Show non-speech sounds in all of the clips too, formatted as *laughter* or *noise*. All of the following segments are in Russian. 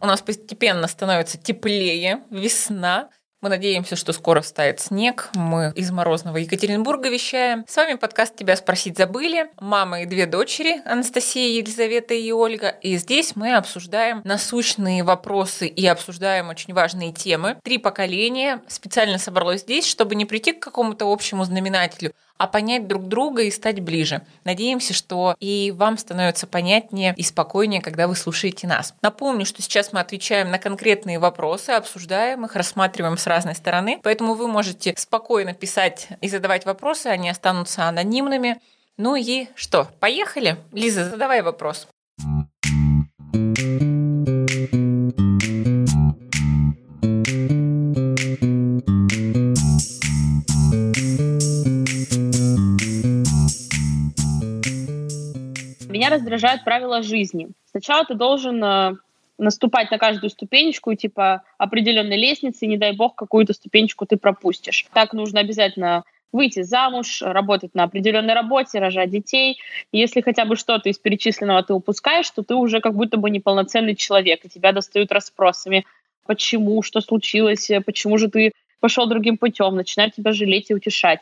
У нас постепенно становится теплее, весна. Мы надеемся, что скоро стает снег. Мы из морозного Екатеринбурга вещаем. С вами подкаст «Тебя спросить забыли». Мама и две дочери, Анастасия, Елизавета и Ольга. И здесь мы обсуждаем насущные вопросы и обсуждаем очень важные темы. Три поколения специально собралось здесь, чтобы не прийти к какому-то общему знаменателю, а понять друг друга и стать ближе. Надеемся, что и вам становится понятнее и спокойнее, когда вы слушаете нас. Напомню, что сейчас мы отвечаем на конкретные вопросы, обсуждаем их, рассматриваем с разной стороны, поэтому вы можете спокойно писать и задавать вопросы, они останутся анонимными. Ну и что, поехали? Лиза, задавай вопрос. раздражают правила жизни. Сначала ты должен э, наступать на каждую ступенечку, типа определенной лестницы, не дай бог, какую-то ступенечку ты пропустишь. Так нужно обязательно выйти замуж, работать на определенной работе, рожать детей. Если хотя бы что-то из перечисленного ты упускаешь, то ты уже как будто бы неполноценный человек, и тебя достают расспросами, почему, что случилось, почему же ты пошел другим путем, начинают тебя жалеть и утешать.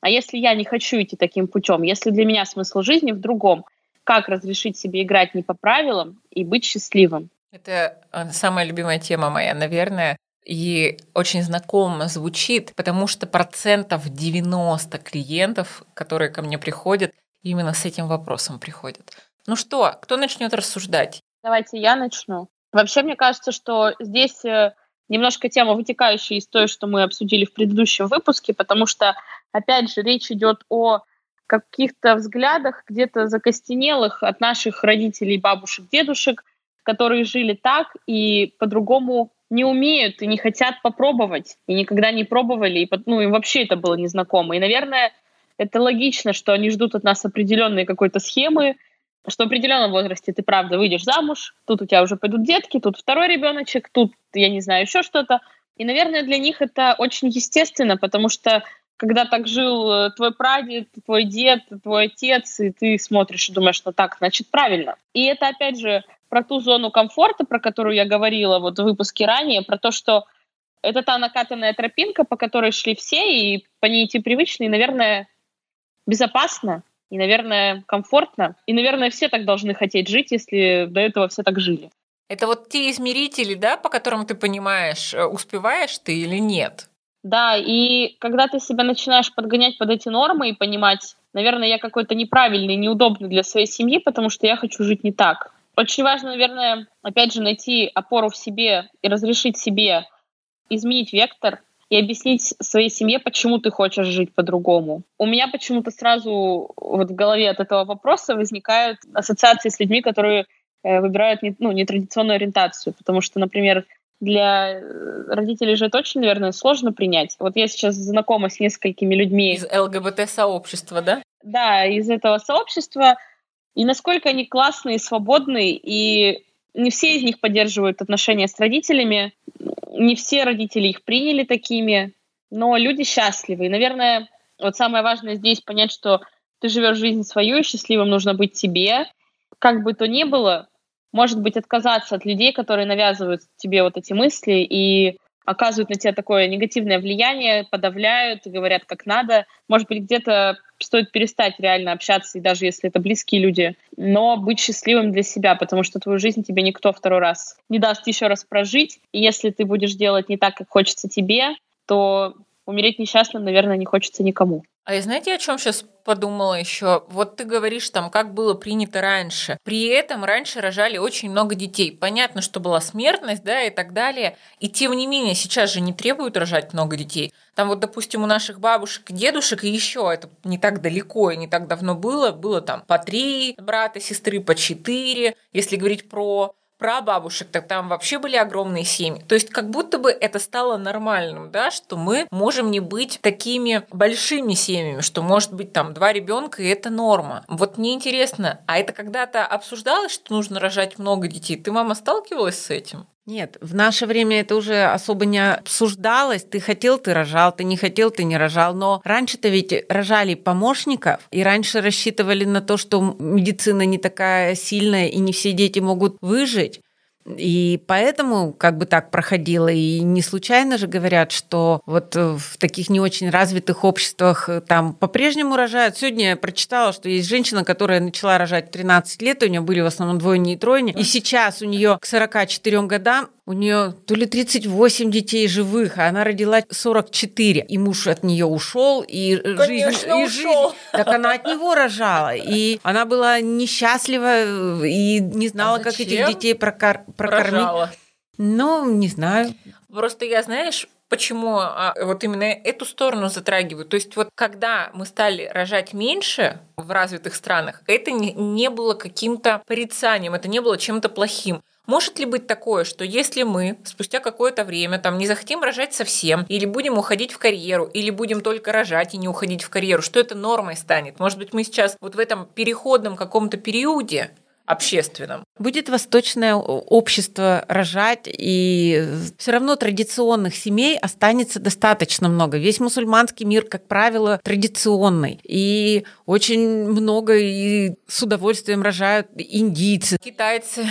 А если я не хочу идти таким путем, если для меня смысл жизни в другом, как разрешить себе играть не по правилам и быть счастливым. Это э, самая любимая тема моя, наверное. И очень знакомо звучит, потому что процентов 90 клиентов, которые ко мне приходят, именно с этим вопросом приходят. Ну что, кто начнет рассуждать? Давайте я начну. Вообще, мне кажется, что здесь э, немножко тема вытекающая из той, что мы обсудили в предыдущем выпуске, потому что, опять же, речь идет о каких-то взглядах где-то закостенелых от наших родителей, бабушек, дедушек, которые жили так и по-другому не умеют и не хотят попробовать, и никогда не пробовали, и, ну, им вообще это было незнакомо. И, наверное, это логично, что они ждут от нас определенные какой-то схемы, что в определенном возрасте ты, правда, выйдешь замуж, тут у тебя уже пойдут детки, тут второй ребеночек, тут, я не знаю, еще что-то. И, наверное, для них это очень естественно, потому что когда так жил э, твой прадед, твой дед, твой отец, и ты смотришь и думаешь, ну так, значит, правильно. И это, опять же, про ту зону комфорта, про которую я говорила вот в выпуске ранее, про то, что это та накатанная тропинка, по которой шли все, и по ней идти привычно, и, наверное, безопасно, и, наверное, комфортно. И, наверное, все так должны хотеть жить, если до этого все так жили. Это вот те измерители, да, по которым ты понимаешь, э, успеваешь ты или нет? Да, и когда ты себя начинаешь подгонять под эти нормы и понимать, наверное, я какой-то неправильный, неудобный для своей семьи, потому что я хочу жить не так. Очень важно, наверное, опять же, найти опору в себе и разрешить себе изменить вектор и объяснить своей семье, почему ты хочешь жить по-другому. У меня почему-то сразу вот в голове от этого вопроса возникают ассоциации с людьми, которые э, выбирают ну, нетрадиционную ориентацию, потому что, например, для э, родителей же это очень, наверное, сложно принять. Вот я сейчас знакома с несколькими людьми. Из ЛГБТ-сообщества, да? Да, из этого сообщества. И насколько они классные, свободные, и не все из них поддерживают отношения с родителями, не все родители их приняли такими, но люди счастливы. И, наверное, вот самое важное здесь понять, что ты живешь жизнь свою, и счастливым нужно быть тебе. Как бы то ни было, может быть, отказаться от людей, которые навязывают тебе вот эти мысли и оказывают на тебя такое негативное влияние, подавляют, говорят как надо. Может быть, где-то стоит перестать реально общаться, и даже если это близкие люди, но быть счастливым для себя, потому что твою жизнь тебе никто второй раз не даст еще раз прожить. И если ты будешь делать не так, как хочется тебе, то умереть несчастным, наверное, не хочется никому. А я знаете, о чем сейчас подумала еще? Вот ты говоришь там, как было принято раньше. При этом раньше рожали очень много детей. Понятно, что была смертность, да, и так далее. И тем не менее, сейчас же не требуют рожать много детей. Там вот, допустим, у наших бабушек дедушек и еще это не так далеко и не так давно было. Было там по три брата, сестры, по четыре. Если говорить про прабабушек, так там вообще были огромные семьи. То есть как будто бы это стало нормальным, да, что мы можем не быть такими большими семьями, что может быть там два ребенка, и это норма. Вот мне интересно, а это когда-то обсуждалось, что нужно рожать много детей? Ты, мама, сталкивалась с этим? Нет, в наше время это уже особо не обсуждалось. Ты хотел, ты рожал, ты не хотел, ты не рожал. Но раньше-то ведь рожали помощников, и раньше рассчитывали на то, что медицина не такая сильная, и не все дети могут выжить. И поэтому как бы так проходило. И не случайно же говорят, что вот в таких не очень развитых обществах э, там по-прежнему рожают. Сегодня я прочитала, что есть женщина, которая начала рожать в 13 лет, у нее были в основном двойни и тройни, и сейчас у нее к 44 годам у нее то ли 38 детей живых, а она родила 44. И муж от нее ушел, и Конечно, жизнь, и ушел. жизнь. Так она от него рожала. И она была несчастлива и не знала, А как этих детей прокор- прокормить. Рожала. Ну, не знаю. Просто я, знаешь, почему а, вот именно эту сторону затрагиваю. То есть вот когда мы стали рожать меньше в развитых странах, это не было каким-то порицанием, это не было чем-то плохим. Может ли быть такое, что если мы спустя какое-то время там не захотим рожать совсем, или будем уходить в карьеру, или будем только рожать и не уходить в карьеру, что это нормой станет? Может быть, мы сейчас вот в этом переходном каком-то периоде общественном. Будет восточное общество рожать, и все равно традиционных семей останется достаточно много. Весь мусульманский мир, как правило, традиционный. И очень много и с удовольствием рожают индийцы. Китайцы.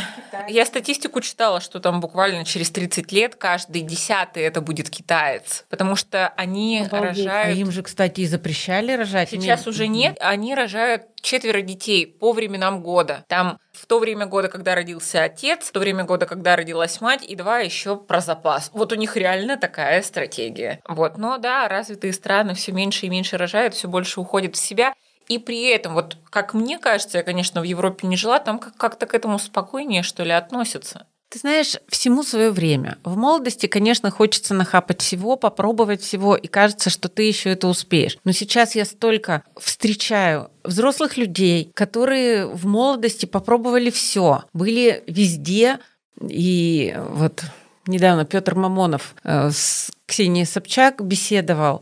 Я статистику читала, что там буквально через 30 лет каждый десятый это будет китаец, потому что они Обалдеть. А рожают... им же, кстати, и запрещали рожать. Сейчас Мне- уже нет, они рожают четверо детей по временам года. Там в то время года, когда родился отец, в то время года, когда родилась мать, и два еще про запас. Вот у них реально такая стратегия. Вот, но да, развитые страны все меньше и меньше рожают, все больше уходят в себя. И при этом, вот как мне кажется, я, конечно, в Европе не жила, там как- как-то к этому спокойнее, что ли, относятся. Ты знаешь, всему свое время. В молодости, конечно, хочется нахапать всего, попробовать всего, и кажется, что ты еще это успеешь. Но сейчас я столько встречаю взрослых людей, которые в молодости попробовали все, были везде, и вот недавно Петр Мамонов э, с Ксенией Собчак беседовал,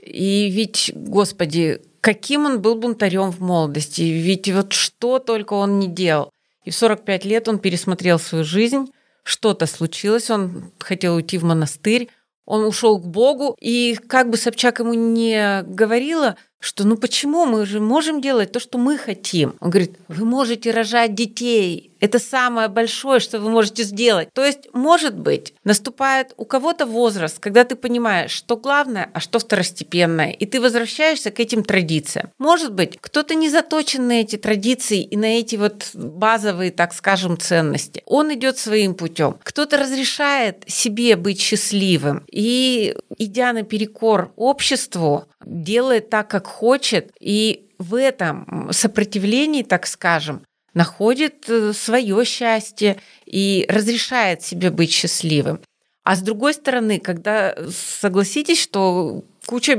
и ведь, господи, каким он был бунтарем в молодости, ведь вот что только он не делал. И в 45 лет он пересмотрел свою жизнь, что-то случилось, он хотел уйти в монастырь, он ушел к Богу, и как бы Собчак ему не говорила, что ну почему мы же можем делать то, что мы хотим. Он говорит, вы можете рожать детей, это самое большое, что вы можете сделать. То есть, может быть, наступает у кого-то возраст, когда ты понимаешь, что главное, а что второстепенное, и ты возвращаешься к этим традициям. Может быть, кто-то не заточен на эти традиции и на эти вот базовые, так скажем, ценности. Он идет своим путем. Кто-то разрешает себе быть счастливым и, идя наперекор обществу, делает так, как хочет, и в этом сопротивлении, так скажем, находит свое счастье и разрешает себе быть счастливым. А с другой стороны, когда согласитесь, что куча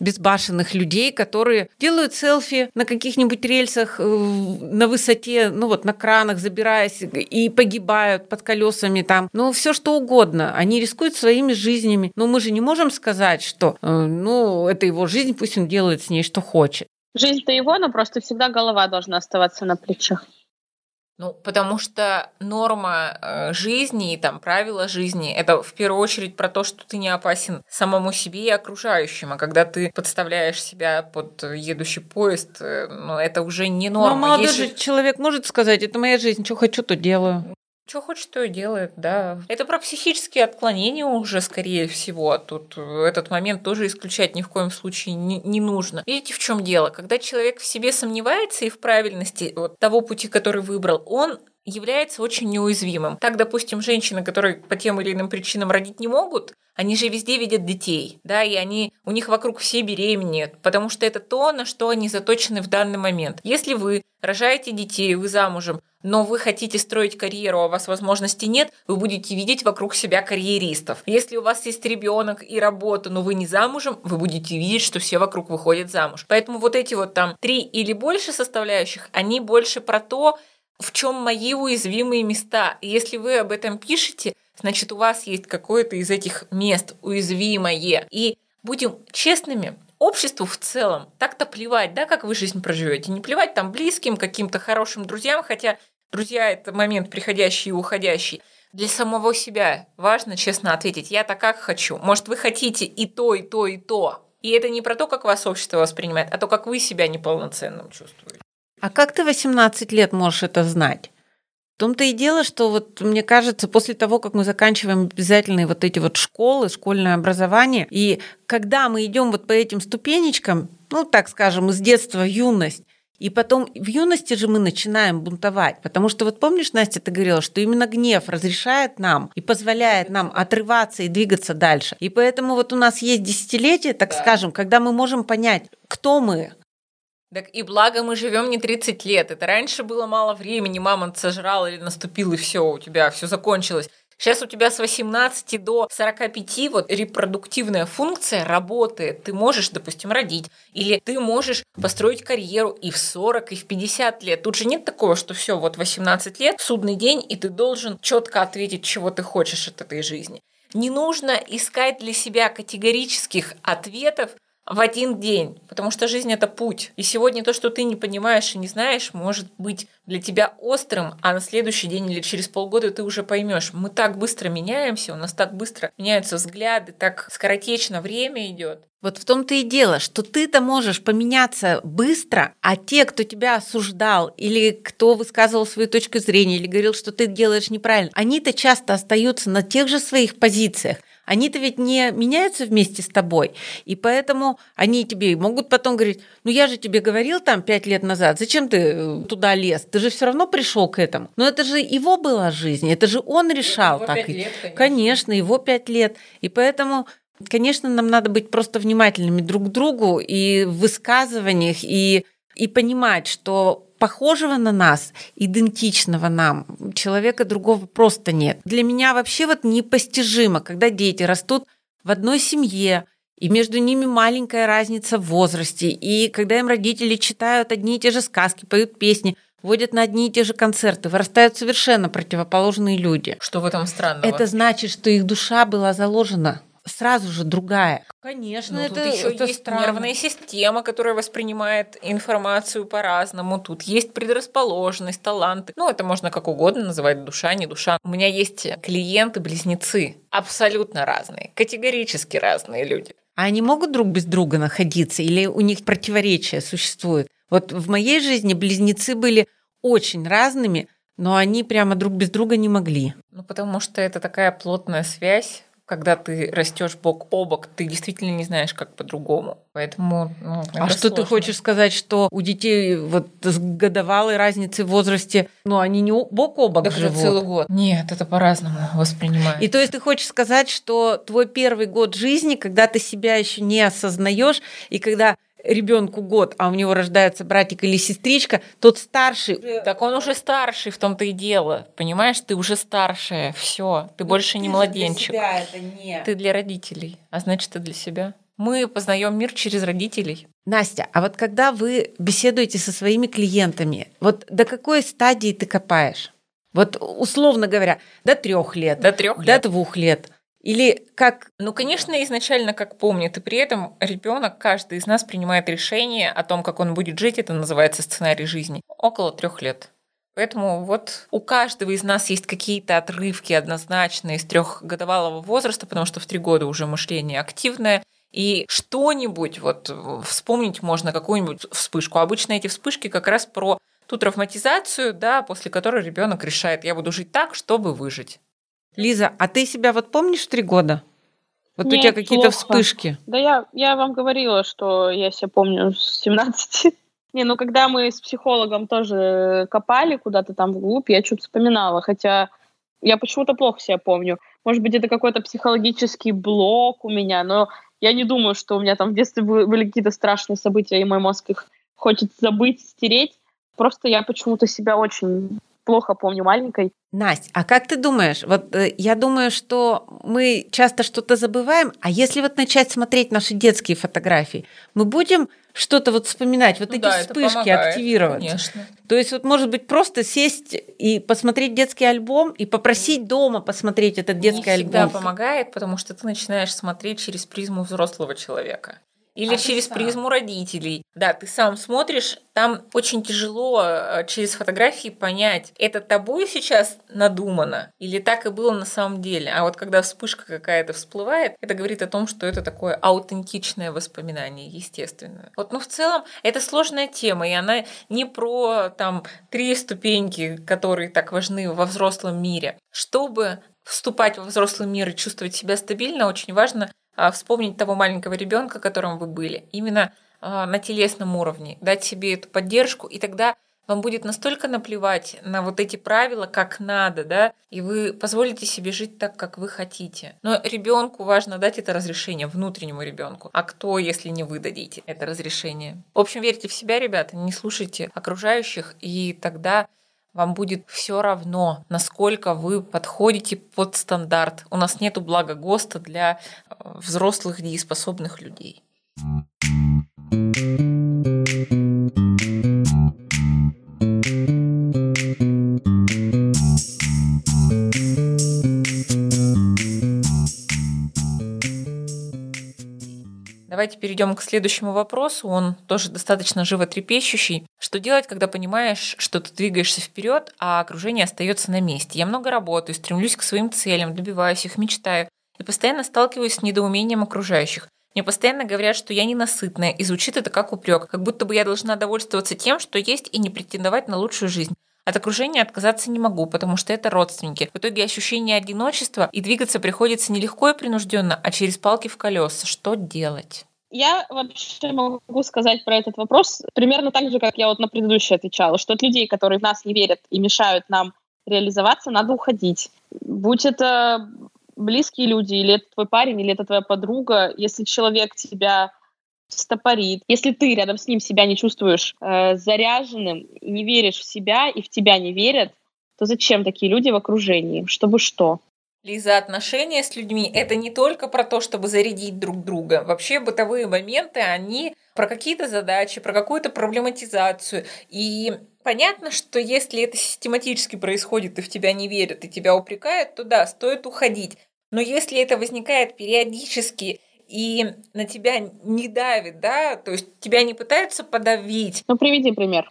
безбашенных людей, которые делают селфи на каких-нибудь рельсах э, на высоте, ну вот на кранах забираясь и погибают под колесами там, ну все что угодно. Они рискуют своими жизнями. Но мы же не можем сказать, что э, ну это его жизнь, пусть он делает с ней что хочет. Жизнь-то его, но просто всегда голова должна оставаться на плечах. Ну, потому что норма э, жизни и там правила жизни это в первую очередь про то, что ты не опасен самому себе и окружающим. А когда ты подставляешь себя под едущий поезд, э, ну, это уже не Но норма. молодой Есть же же- человек может сказать, это моя жизнь, что хочу, то делаю. Что хочет, то и делает, да. Это про психические отклонения уже, скорее всего. Тут э, этот момент тоже исключать ни в коем случае не, не нужно. Видите, в чем дело? Когда человек в себе сомневается и в правильности вот, того пути, который выбрал, он является очень неуязвимым. Так, допустим, женщины, которые по тем или иным причинам родить не могут, они же везде видят детей, да, и они, у них вокруг все беременеют, потому что это то, на что они заточены в данный момент. Если вы рожаете детей, вы замужем, но вы хотите строить карьеру, а у вас возможности нет, вы будете видеть вокруг себя карьеристов. Если у вас есть ребенок и работа, но вы не замужем, вы будете видеть, что все вокруг выходят замуж. Поэтому вот эти вот там три или больше составляющих, они больше про то, в чем мои уязвимые места. Если вы об этом пишете, значит, у вас есть какое-то из этих мест уязвимое. И будем честными, обществу в целом так-то плевать, да, как вы жизнь проживете. Не плевать там близким, каким-то хорошим друзьям, хотя друзья это момент приходящий и уходящий. Для самого себя важно честно ответить, я так как хочу. Может, вы хотите и то, и то, и то. И это не про то, как вас общество воспринимает, а то, как вы себя неполноценным чувствуете. А как ты 18 лет можешь это знать? В том-то и дело, что вот мне кажется, после того, как мы заканчиваем обязательные вот эти вот школы, школьное образование, и когда мы идем вот по этим ступенечкам, ну, так скажем, из детства в юность, и потом в юности же мы начинаем бунтовать, потому что вот помнишь, Настя, ты говорила, что именно гнев разрешает нам и позволяет нам отрываться и двигаться дальше. И поэтому вот у нас есть десятилетие, так да. скажем, когда мы можем понять, кто мы, так и благо мы живем не 30 лет. Это раньше было мало времени, мамонт сожрал или наступил, и все, у тебя все закончилось. Сейчас у тебя с 18 до 45 вот репродуктивная функция работает. Ты можешь, допустим, родить. Или ты можешь построить карьеру и в 40, и в 50 лет. Тут же нет такого, что все, вот 18 лет, судный день, и ты должен четко ответить, чего ты хочешь от этой жизни. Не нужно искать для себя категорических ответов, в один день, потому что жизнь это путь. И сегодня то, что ты не понимаешь и не знаешь, может быть для тебя острым, а на следующий день или через полгода ты уже поймешь. Мы так быстро меняемся, у нас так быстро меняются взгляды, так скоротечно время идет. Вот в том-то и дело, что ты-то можешь поменяться быстро, а те, кто тебя осуждал или кто высказывал свою точку зрения или говорил, что ты делаешь неправильно, они-то часто остаются на тех же своих позициях они-то ведь не меняются вместе с тобой, и поэтому они тебе могут потом говорить, ну я же тебе говорил там пять лет назад, зачем ты э, туда лез, ты же все равно пришел к этому. Но это же его была жизнь, это же он решал. Его так. лет, конечно. конечно, его пять лет. И поэтому Конечно, нам надо быть просто внимательными друг к другу и в высказываниях, и, и понимать, что похожего на нас, идентичного нам, человека другого просто нет. Для меня вообще вот непостижимо, когда дети растут в одной семье, и между ними маленькая разница в возрасте, и когда им родители читают одни и те же сказки, поют песни, водят на одни и те же концерты, вырастают совершенно противоположные люди. Что в этом странного? Это значит, что их душа была заложена сразу же другая. Конечно, ну, это, еще это есть странно. нервная система, которая воспринимает информацию по-разному. Тут есть предрасположенность, таланты. Ну, это можно как угодно называть, душа, не душа. У меня есть клиенты-близнецы, абсолютно разные, категорически разные люди. А они могут друг без друга находиться или у них противоречия существуют? Вот в моей жизни близнецы были очень разными, но они прямо друг без друга не могли. Ну, потому что это такая плотная связь, когда ты растешь бок о бок, ты действительно не знаешь, как по-другому. Поэтому, ну, А что ты хочешь сказать, что у детей вот с годовалой разницей в возрасте, ну, они не бок о бок так живут? целый год. Нет, это по-разному воспринимают. И то есть ты хочешь сказать, что твой первый год жизни, когда ты себя еще не осознаешь, и когда ребенку год, а у него рождается братик или сестричка, тот старший. Так он уже старший, в том-то и дело. Понимаешь, ты уже старшая, все, ты ну, больше ты не младенчик. Для себя это не. Ты для родителей, а значит, ты для себя. Мы познаем мир через родителей. Настя, а вот когда вы беседуете со своими клиентами, вот до какой стадии ты копаешь? Вот условно говоря, до трех лет, до трех лет, до двух лет. Или как... Ну, конечно, изначально как помнит, и при этом ребенок, каждый из нас принимает решение о том, как он будет жить, это называется сценарий жизни, около трех лет. Поэтому вот у каждого из нас есть какие-то отрывки однозначные из трехгодовалого возраста, потому что в три года уже мышление активное, и что-нибудь, вот вспомнить можно какую-нибудь вспышку. Обычно эти вспышки как раз про ту травматизацию, да, после которой ребенок решает, я буду жить так, чтобы выжить. Лиза, а ты себя вот помнишь три года? Вот Нет, у тебя какие-то вспышки. Да я, я вам говорила, что я себя помню с 17. *laughs* Не, ну когда мы с психологом тоже копали куда-то там вглубь, я что-то вспоминала, хотя я почему-то плохо себя помню. Может быть, это какой-то психологический блок у меня, но я не думаю, что у меня там в детстве были какие-то страшные события, и мой мозг их хочет забыть, стереть. Просто я почему-то себя очень плохо помню маленькой. Настя, а как ты думаешь? Вот э, я думаю, что мы часто что-то забываем, а если вот начать смотреть наши детские фотографии, мы будем что-то вот вспоминать, вот ну эти да, вспышки активировать. Конечно. То есть вот может быть просто сесть и посмотреть детский альбом и попросить дома посмотреть этот детский Не альбом. всегда помогает, потому что ты начинаешь смотреть через призму взрослого человека. Или а через призму родителей. Да, ты сам смотришь, там очень тяжело э, через фотографии понять, это тобой сейчас надумано или так и было на самом деле. А вот когда вспышка какая-то всплывает, это говорит о том, что это такое аутентичное воспоминание, естественно. Вот, ну, в целом, это сложная тема, и она не про там три ступеньки, которые так важны во взрослом мире. Чтобы вступать во взрослый мир и чувствовать себя стабильно, очень важно вспомнить того маленького ребенка, которым вы были, именно а, на телесном уровне, дать себе эту поддержку, и тогда вам будет настолько наплевать на вот эти правила, как надо, да, и вы позволите себе жить так, как вы хотите. Но ребенку важно дать это разрешение, внутреннему ребенку. А кто, если не вы дадите это разрешение? В общем, верьте в себя, ребята, не слушайте окружающих, и тогда вам будет все равно, насколько вы подходите под стандарт. У нас нету блага ГОСТа для э, взрослых дееспособных людей. Давайте перейдем к следующему вопросу. Он тоже достаточно животрепещущий. Что делать, когда понимаешь, что ты двигаешься вперед, а окружение остается на месте? Я много работаю, стремлюсь к своим целям, добиваюсь их, мечтаю и постоянно сталкиваюсь с недоумением окружающих. Мне постоянно говорят, что я ненасытная, и звучит это как упрек, как будто бы я должна довольствоваться тем, что есть, и не претендовать на лучшую жизнь. От окружения отказаться не могу, потому что это родственники. В итоге ощущение одиночества, и двигаться приходится нелегко и принужденно, а через палки в колеса. Что делать? Я вообще могу сказать про этот вопрос примерно так же, как я вот на предыдущий отвечала, что от людей, которые в нас не верят и мешают нам реализоваться, надо уходить. Будь это близкие люди, или это твой парень, или это твоя подруга, если человек тебя стопорит, если ты рядом с ним себя не чувствуешь э, заряженным, не веришь в себя и в тебя не верят, то зачем такие люди в окружении? Чтобы что? Лиза, отношения с людьми – это не только про то, чтобы зарядить друг друга. Вообще бытовые моменты, они про какие-то задачи, про какую-то проблематизацию. И понятно, что если это систематически происходит, и в тебя не верят, и тебя упрекают, то да, стоит уходить. Но если это возникает периодически и на тебя не давит, да, то есть тебя не пытаются подавить. Ну, приведи пример.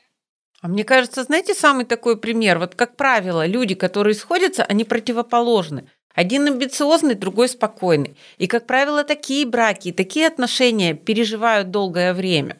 А мне кажется, знаете, самый такой пример, вот как правило, люди, которые сходятся, они противоположны. Один амбициозный, другой спокойный. И, как правило, такие браки, такие отношения переживают долгое время.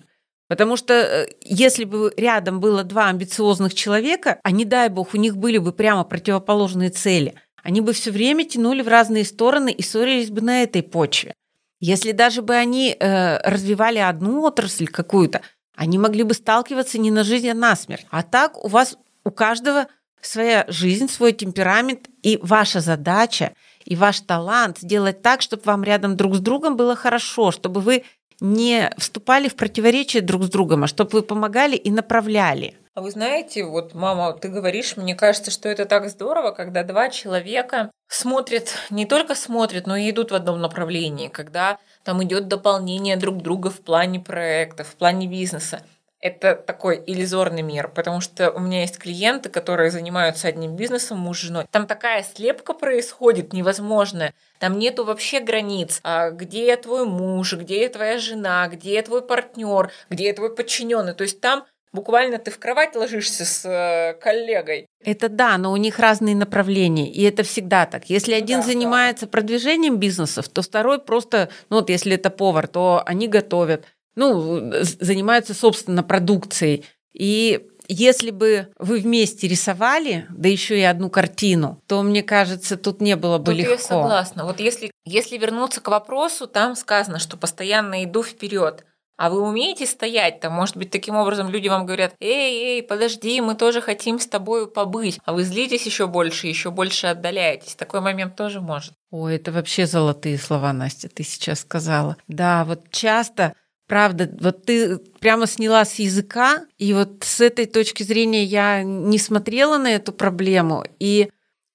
Потому что э, если бы рядом было два амбициозных человека, а не дай бог, у них были бы прямо противоположные цели, они бы все время тянули в разные стороны и ссорились бы на этой почве. Если даже бы они э, развивали одну отрасль какую-то, они могли бы сталкиваться не на жизнь, а на смерть. А так у вас у каждого своя жизнь, свой темперамент, и ваша задача и ваш талант сделать так, чтобы вам рядом друг с другом было хорошо, чтобы вы не вступали в противоречие друг с другом, а чтобы вы помогали и направляли. А вы знаете, вот, мама, ты говоришь, мне кажется, что это так здорово, когда два человека смотрят, не только смотрят, но и идут в одном направлении, когда там идет дополнение друг друга в плане проекта, в плане бизнеса это такой иллюзорный мир, потому что у меня есть клиенты, которые занимаются одним бизнесом, муж с женой. Там такая слепка происходит невозможная. Там нету вообще границ. А где твой муж, где твоя жена, где твой партнер, где твой подчиненный. То есть там Буквально ты в кровать ложишься с э, коллегой. Это да, но у них разные направления, и это всегда так. Если ну один да, занимается да. продвижением бизнесов, то второй просто, ну вот если это повар, то они готовят ну, занимаются, собственно, продукцией. И если бы вы вместе рисовали, да еще и одну картину, то, мне кажется, тут не было бы тут легко. Я согласна. Вот если, если вернуться к вопросу, там сказано, что постоянно иду вперед. А вы умеете стоять там? Может быть, таким образом люди вам говорят, эй, эй, подожди, мы тоже хотим с тобой побыть. А вы злитесь еще больше, еще больше отдаляетесь. Такой момент тоже может. Ой, это вообще золотые слова, Настя, ты сейчас сказала. Да, вот часто Правда, вот ты прямо сняла с языка, и вот с этой точки зрения я не смотрела на эту проблему, и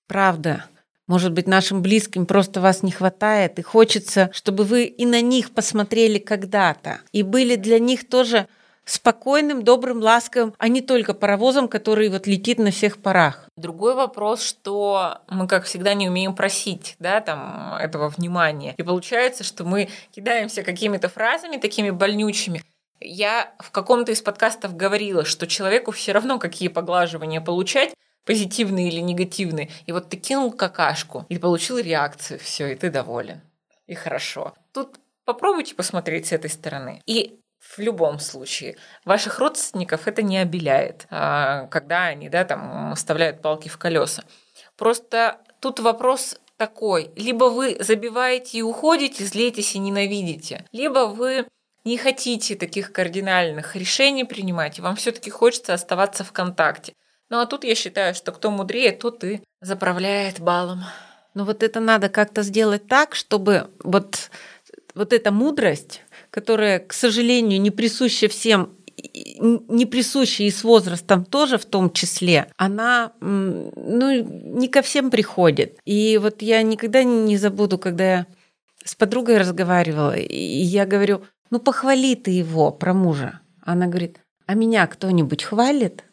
правда, может быть, нашим близким просто вас не хватает, и хочется, чтобы вы и на них посмотрели когда-то, и были для них тоже спокойным, добрым, ласковым, а не только паровозом, который вот летит на всех парах. Другой вопрос, что мы, как всегда, не умеем просить, да, там, этого внимания. И получается, что мы кидаемся какими-то фразами такими больнючими, я в каком-то из подкастов говорила, что человеку все равно какие поглаживания получать, позитивные или негативные. И вот ты кинул какашку и получил реакцию, все, и ты доволен. И хорошо. Тут попробуйте посмотреть с этой стороны. И в любом случае. Ваших родственников это не обеляет, а, когда они да, там, вставляют палки в колеса. Просто тут вопрос такой. Либо вы забиваете и уходите, злитесь и ненавидите, либо вы не хотите таких кардинальных решений принимать, и вам все-таки хочется оставаться в контакте. Ну а тут я считаю, что кто мудрее, тот и заправляет балом. Но вот это надо как-то сделать так, чтобы вот, вот эта мудрость, которая, к сожалению, не присуща всем не присуща и с возрастом тоже в том числе, она ну, не ко всем приходит. И вот я никогда не забуду, когда я с подругой разговаривала, и я говорю, ну похвали ты его про мужа. Она говорит, а меня кто-нибудь хвалит?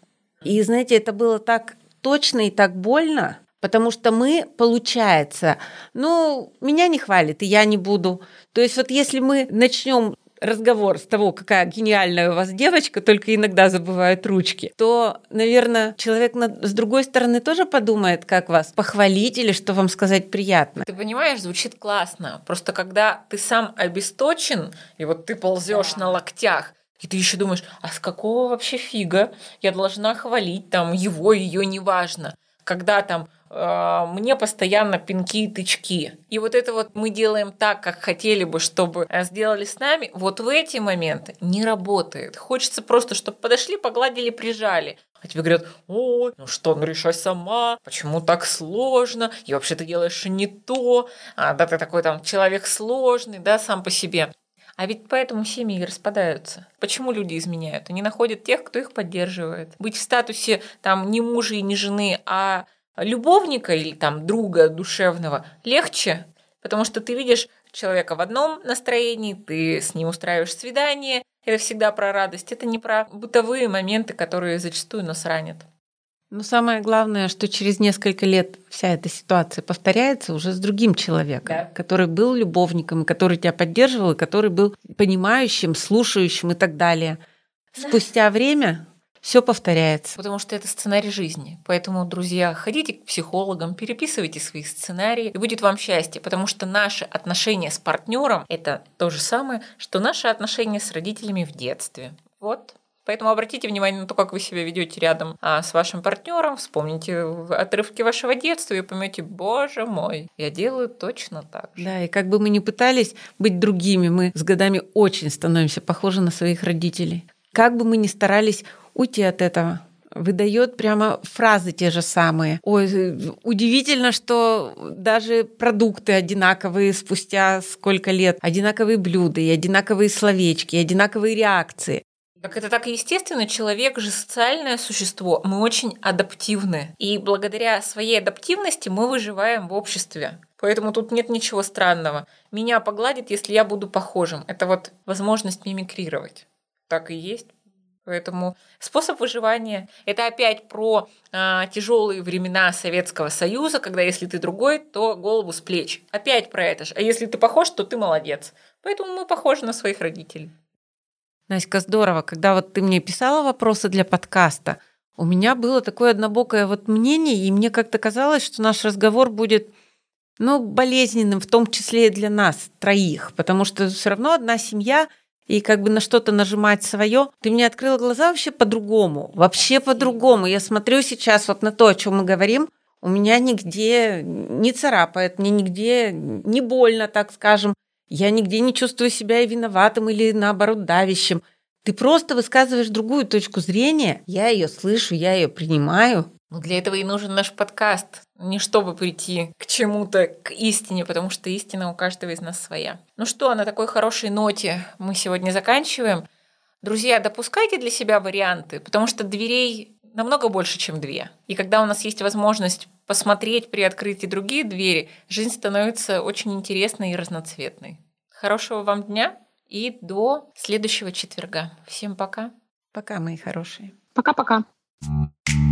И знаете, это было так точно и так больно, потому что мы, получается, ну, меня не хвалит, и я не буду. То есть вот если мы начнем разговор с того, какая гениальная у вас девочка, только иногда забывают ручки, то, наверное, человек на, с другой стороны тоже подумает, как вас похвалить или что вам сказать приятно. Ты понимаешь, звучит классно. Просто когда ты сам обесточен, и вот ты ползешь да. на локтях, и ты еще думаешь, а с какого вообще фига я должна хвалить там его, ее, неважно. Когда там мне постоянно пинки и тычки. И вот это вот мы делаем так, как хотели бы, чтобы э, сделали с нами, вот в эти моменты не работает. Хочется просто, чтобы подошли, погладили, прижали. А тебе говорят, ой, ну что, ну решай сама, почему так сложно, и вообще ты делаешь не то, а, да ты такой там человек сложный, да, сам по себе. А ведь поэтому семьи распадаются. Почему люди изменяют? Они находят тех, кто их поддерживает. Быть в статусе там не мужа и не жены, а любовника или там друга душевного легче, потому что ты видишь человека в одном настроении, ты с ним устраиваешь свидание, это всегда про радость, это не про бытовые моменты, которые зачастую нас ранят. Но самое главное, что через несколько лет вся эта ситуация повторяется уже с другим человеком, да. который был любовником, который тебя поддерживал, и который был понимающим, слушающим и так далее. Спустя время все повторяется. Потому что это сценарий жизни. Поэтому, друзья, ходите к психологам, переписывайте свои сценарии, и будет вам счастье. Потому что наши отношения с партнером это то же самое, что наши отношения с родителями в детстве. Вот Поэтому обратите внимание на то, как вы себя ведете рядом а, с вашим партнером, вспомните отрывки вашего детства и поймете, боже мой, я делаю точно так же. Да, и как бы мы ни пытались быть другими, мы с годами очень становимся похожи на своих родителей. Как бы мы ни старались уйти от этого, выдает прямо фразы те же самые. Ой, удивительно, что даже продукты одинаковые спустя сколько лет, одинаковые блюда, и одинаковые словечки, и одинаковые реакции. Так это так естественно, человек же социальное существо, мы очень адаптивны. И благодаря своей адаптивности мы выживаем в обществе. Поэтому тут нет ничего странного. Меня погладит, если я буду похожим. Это вот возможность мимикрировать. Так и есть. Поэтому способ выживания – это опять про а, тяжелые времена Советского Союза, когда если ты другой, то голову с плеч. Опять про это же. А если ты похож, то ты молодец. Поэтому мы похожи на своих родителей. Настя, здорово. Когда вот ты мне писала вопросы для подкаста, у меня было такое однобокое вот мнение, и мне как-то казалось, что наш разговор будет ну, болезненным, в том числе и для нас, троих, потому что все равно одна семья, и как бы на что-то нажимать свое. Ты мне открыла глаза вообще по-другому, вообще по-другому. Я смотрю сейчас вот на то, о чем мы говорим, у меня нигде не царапает, мне нигде не больно, так скажем. Я нигде не чувствую себя и виноватым или наоборот давящим. Ты просто высказываешь другую точку зрения. Я ее слышу, я ее принимаю. Ну, для этого и нужен наш подкаст. Не чтобы прийти к чему-то, к истине, потому что истина у каждого из нас своя. Ну что, на такой хорошей ноте мы сегодня заканчиваем. Друзья, допускайте для себя варианты, потому что дверей намного больше, чем две. И когда у нас есть возможность посмотреть, приоткрыть и другие двери, жизнь становится очень интересной и разноцветной. Хорошего вам дня И до следующего четверга. Всем пока. Пока, мои хорошие. Пока-пока. Mm-hmm.